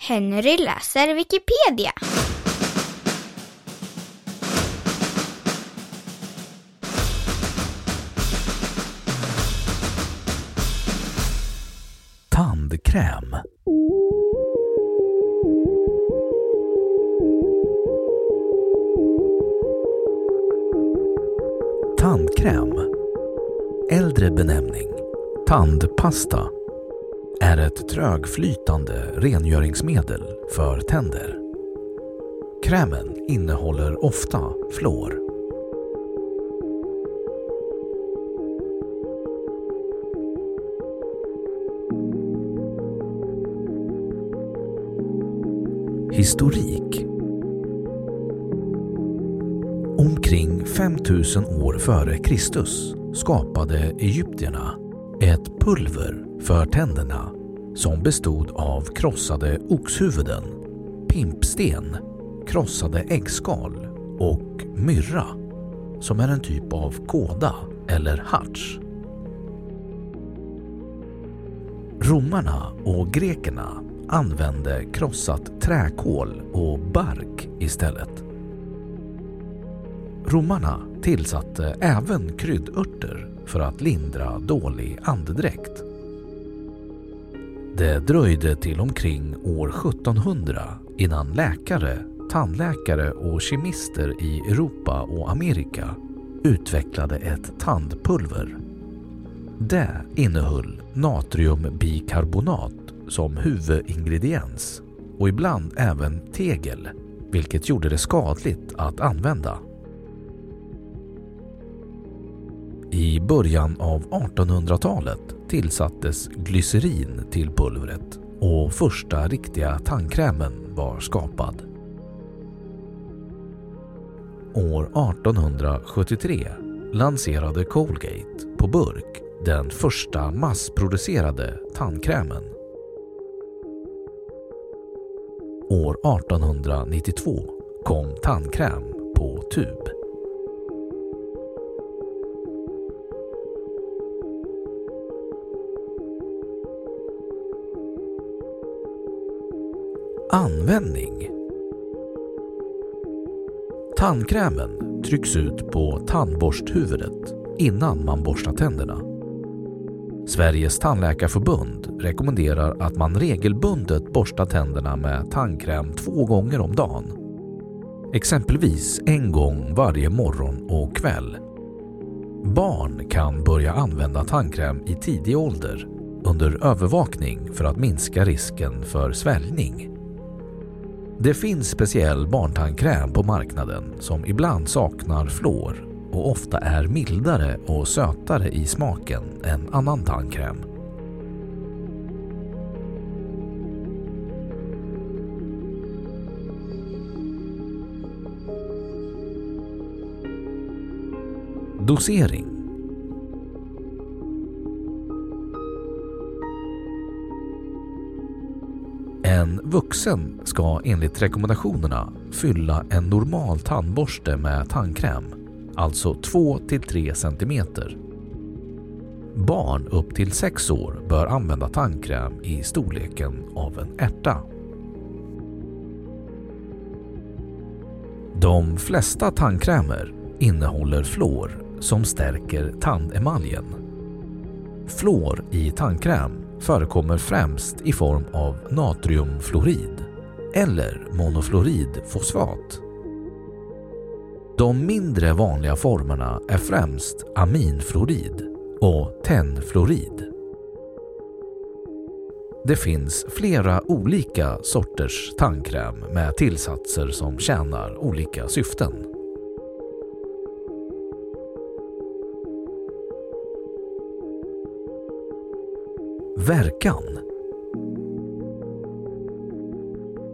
Henry läser Wikipedia. Tandkräm. Tandkräm, äldre benämning tandpasta, är ett trögflytande rengöringsmedel för tänder. Krämen innehåller ofta fluor. Historik Omkring 5000 år före Kristus skapade egyptierna ett pulver för tänderna som bestod av krossade oxhuvuden, pimpsten, krossade äggskal och myrra som är en typ av kåda eller harts. Romarna och grekerna använde krossat träkol och bark istället. Romarna tillsatte även kryddörter för att lindra dålig andedräkt. Det dröjde till omkring år 1700 innan läkare, tandläkare och kemister i Europa och Amerika utvecklade ett tandpulver. Det innehöll natriumbikarbonat som huvudingrediens och ibland även tegel, vilket gjorde det skadligt att använda. I början av 1800-talet tillsattes glycerin till pulvret och första riktiga tandkrämen var skapad. År 1873 lanserade Colgate på burk den första massproducerade tandkrämen. År 1892 kom tandkräm på tub. Användning Tandkrämen trycks ut på tandborsthuvudet innan man borstar tänderna. Sveriges tandläkarförbund rekommenderar att man regelbundet borstar tänderna med tandkräm två gånger om dagen. Exempelvis en gång varje morgon och kväll. Barn kan börja använda tandkräm i tidig ålder under övervakning för att minska risken för sväljning. Det finns speciell barntandkräm på marknaden som ibland saknar fluor och ofta är mildare och sötare i smaken än annan tandkräm. Dosering vuxen ska enligt rekommendationerna fylla en normal tandborste med tandkräm, alltså 2-3 cm. Barn upp till 6 år bör använda tandkräm i storleken av en ärta. De flesta tandkrämer innehåller fluor som stärker tandemaljen. Fluor i tandkräm förekommer främst i form av natriumfluorid eller monofluoridfosfat. De mindre vanliga formerna är främst aminfluorid och tennfluorid. Det finns flera olika sorters tandkräm med tillsatser som tjänar olika syften. Verkan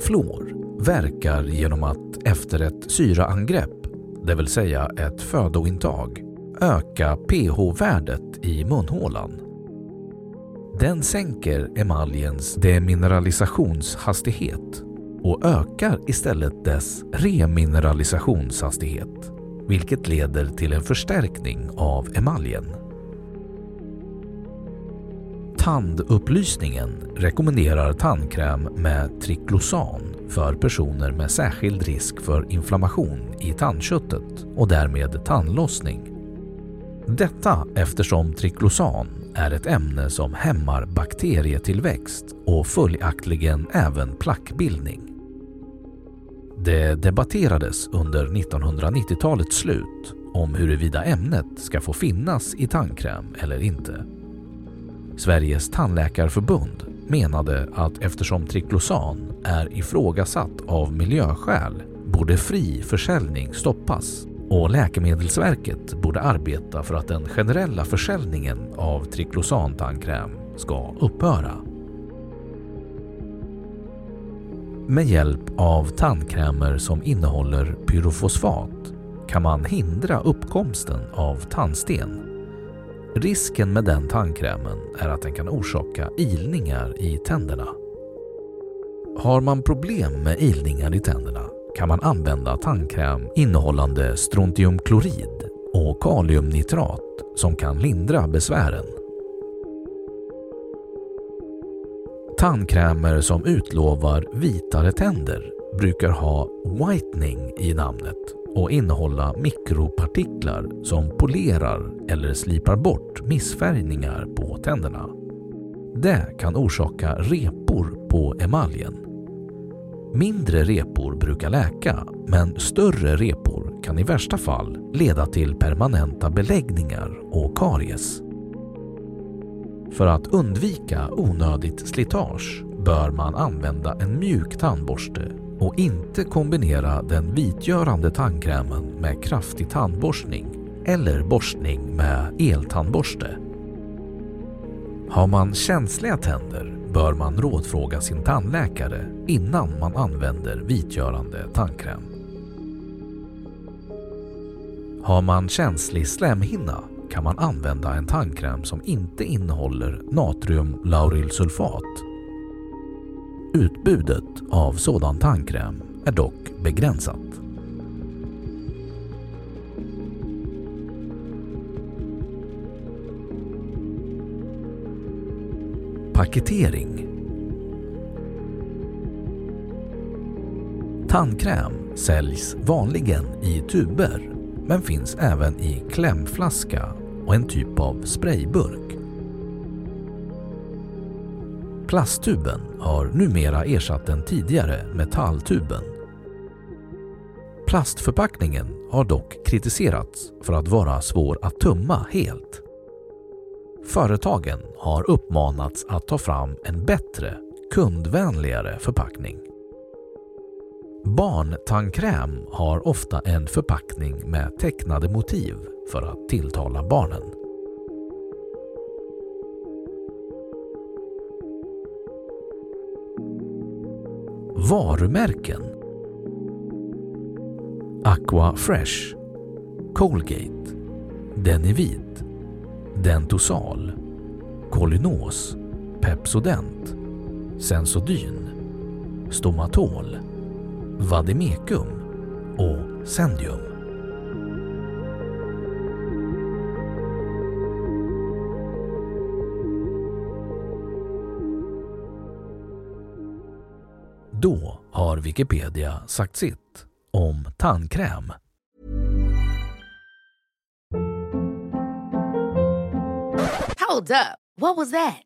Fluor verkar genom att efter ett syraangrepp, det vill säga ett födointag, öka pH-värdet i munhålan. Den sänker emaljens demineralisationshastighet och ökar istället dess remineralisationshastighet, vilket leder till en förstärkning av emaljen. Tandupplysningen rekommenderar tandkräm med triklosan för personer med särskild risk för inflammation i tandköttet och därmed tandlossning. Detta eftersom triklosan är ett ämne som hämmar bakterietillväxt och följaktligen även plackbildning. Det debatterades under 1990-talets slut om huruvida ämnet ska få finnas i tandkräm eller inte. Sveriges tandläkarförbund menade att eftersom triklosan är ifrågasatt av miljöskäl borde fri försäljning stoppas och Läkemedelsverket borde arbeta för att den generella försäljningen av triklosantandkräm ska upphöra. Med hjälp av tandkrämer som innehåller pyrofosfat kan man hindra uppkomsten av tandsten. Risken med den tandkrämen är att den kan orsaka ilningar i tänderna. Har man problem med ilningar i tänderna kan man använda tandkräm innehållande strontiumklorid och kaliumnitrat som kan lindra besvären. Tandkrämer som utlovar vitare tänder brukar ha whitening i namnet och innehålla mikropartiklar som polerar eller slipar bort missfärgningar på tänderna. Det kan orsaka repor på emaljen. Mindre repor brukar läka, men större repor kan i värsta fall leda till permanenta beläggningar och karies. För att undvika onödigt slitage bör man använda en mjuk tandborste och inte kombinera den vitgörande tandkrämen med kraftig tandborstning eller borstning med eltandborste. Har man känsliga tänder bör man rådfråga sin tandläkare innan man använder vitgörande tandkräm. Har man känslig slemhinna kan man använda en tandkräm som inte innehåller natriumlaurylsulfat. Utbudet av sådan tandkräm är dock begränsat. Paketering Tandkräm säljs vanligen i tuber men finns även i klämflaska och en typ av sprayburk. Plasttuben har numera ersatt den tidigare metalltuben. Plastförpackningen har dock kritiserats för att vara svår att tumma helt. Företagen har uppmanats att ta fram en bättre, kundvänligare förpackning. Barntandkräm har ofta en förpackning med tecknade motiv för att tilltala barnen. Varumärken Aqua Fresh Colgate Denivit Dentosal Kolinos, Pepsodent Sensodyn Stomatol, Vadimekum och Zendium. Då har Wikipedia sagt sitt om tandkräm. Hold up. What was that?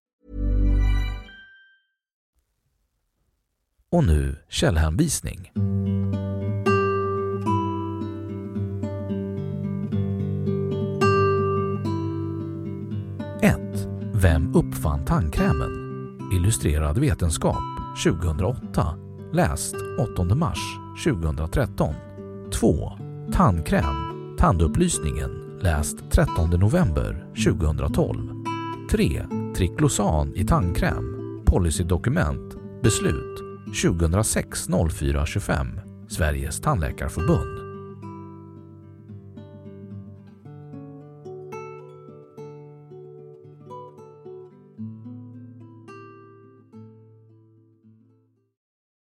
Och nu källhänvisning. Vem uppfann tandkrämen? Illustrerad vetenskap 2008. Läst 8 mars 2013. 2. Tandkräm. Tandupplysningen. Läst 13 november 2012. 3. Triklosan i tandkräm. Policydokument. Beslut 2006 04 25. Sveriges tandläkarförbund.